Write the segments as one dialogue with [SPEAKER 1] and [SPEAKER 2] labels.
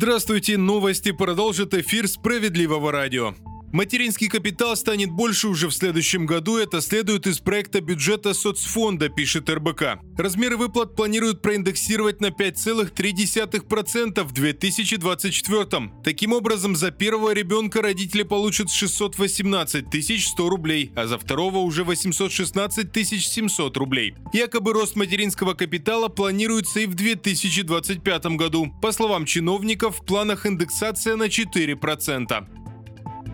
[SPEAKER 1] Здравствуйте, новости продолжит эфир справедливого радио. Материнский капитал станет больше уже в следующем году, это следует из проекта бюджета соцфонда, пишет РБК. Размеры выплат планируют проиндексировать на 5,3% в 2024. Таким образом, за первого ребенка родители получат 618 100 рублей, а за второго уже 816 700 рублей. Якобы рост материнского капитала планируется и в 2025 году. По словам чиновников, в планах индексация на 4%.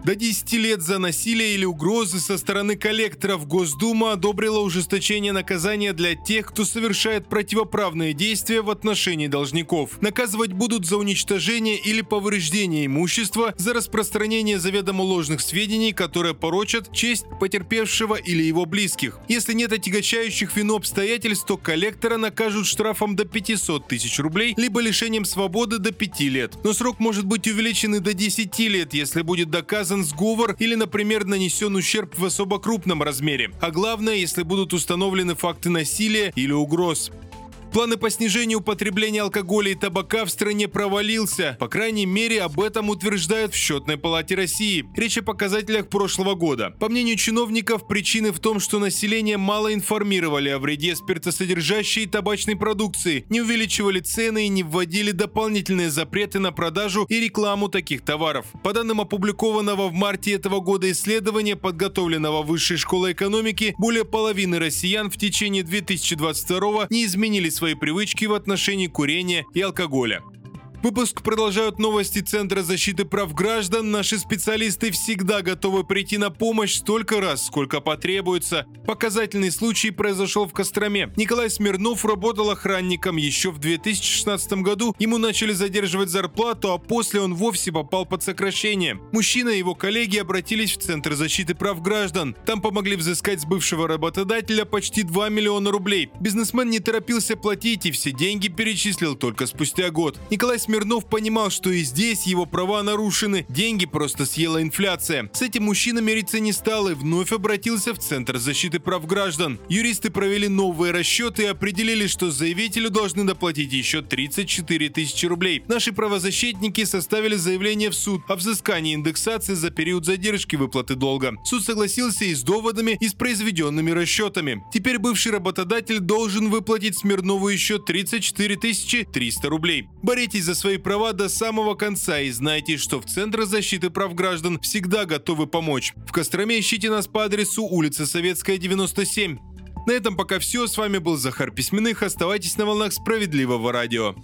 [SPEAKER 1] До 10 лет за насилие или угрозы со стороны коллекторов Госдума одобрила ужесточение наказания для тех, кто совершает противоправные действия в отношении должников. Наказывать будут за уничтожение или повреждение имущества, за распространение заведомо ложных сведений, которые порочат честь потерпевшего или его близких. Если нет отягощающих вину обстоятельств, то коллектора накажут штрафом до 500 тысяч рублей, либо лишением свободы до 5 лет. Но срок может быть увеличен и до 10 лет, если будет доказано доказан сговор или, например, нанесен ущерб в особо крупном размере. А главное, если будут установлены факты насилия или угроз. Планы по снижению употребления алкоголя и табака в стране провалился. По крайней мере, об этом утверждают в Счетной палате России. Речь о показателях прошлого года. По мнению чиновников, причины в том, что население мало информировали о вреде спиртосодержащей и табачной продукции, не увеличивали цены и не вводили дополнительные запреты на продажу и рекламу таких товаров. По данным опубликованного в марте этого года исследования, подготовленного Высшей школой экономики, более половины россиян в течение 2022 не изменили свои свои привычки в отношении курения и алкоголя. Выпуск продолжают новости Центра защиты прав граждан. Наши специалисты всегда готовы прийти на помощь столько раз, сколько потребуется. Показательный случай произошел в Костроме. Николай Смирнов работал охранником еще в 2016 году. Ему начали задерживать зарплату, а после он вовсе попал под сокращение. Мужчина и его коллеги обратились в Центр защиты прав граждан. Там помогли взыскать с бывшего работодателя почти 2 миллиона рублей. Бизнесмен не торопился платить и все деньги перечислил только спустя год. Николай Смирнов Смирнов понимал, что и здесь его права нарушены, деньги просто съела инфляция. С этим мужчина мириться не стал и вновь обратился в Центр защиты прав граждан. Юристы провели новые расчеты и определили, что заявителю должны доплатить еще 34 тысячи рублей. Наши правозащитники составили заявление в суд о взыскании индексации за период задержки выплаты долга. Суд согласился и с доводами, и с произведенными расчетами. Теперь бывший работодатель должен выплатить Смирнову еще 34 300 рублей. Боритесь за свои права до самого конца и знайте, что в Центр защиты прав граждан всегда готовы помочь. В Костроме ищите нас по адресу улица Советская, 97. На этом пока все. С вами был Захар Письменных. Оставайтесь на волнах справедливого радио.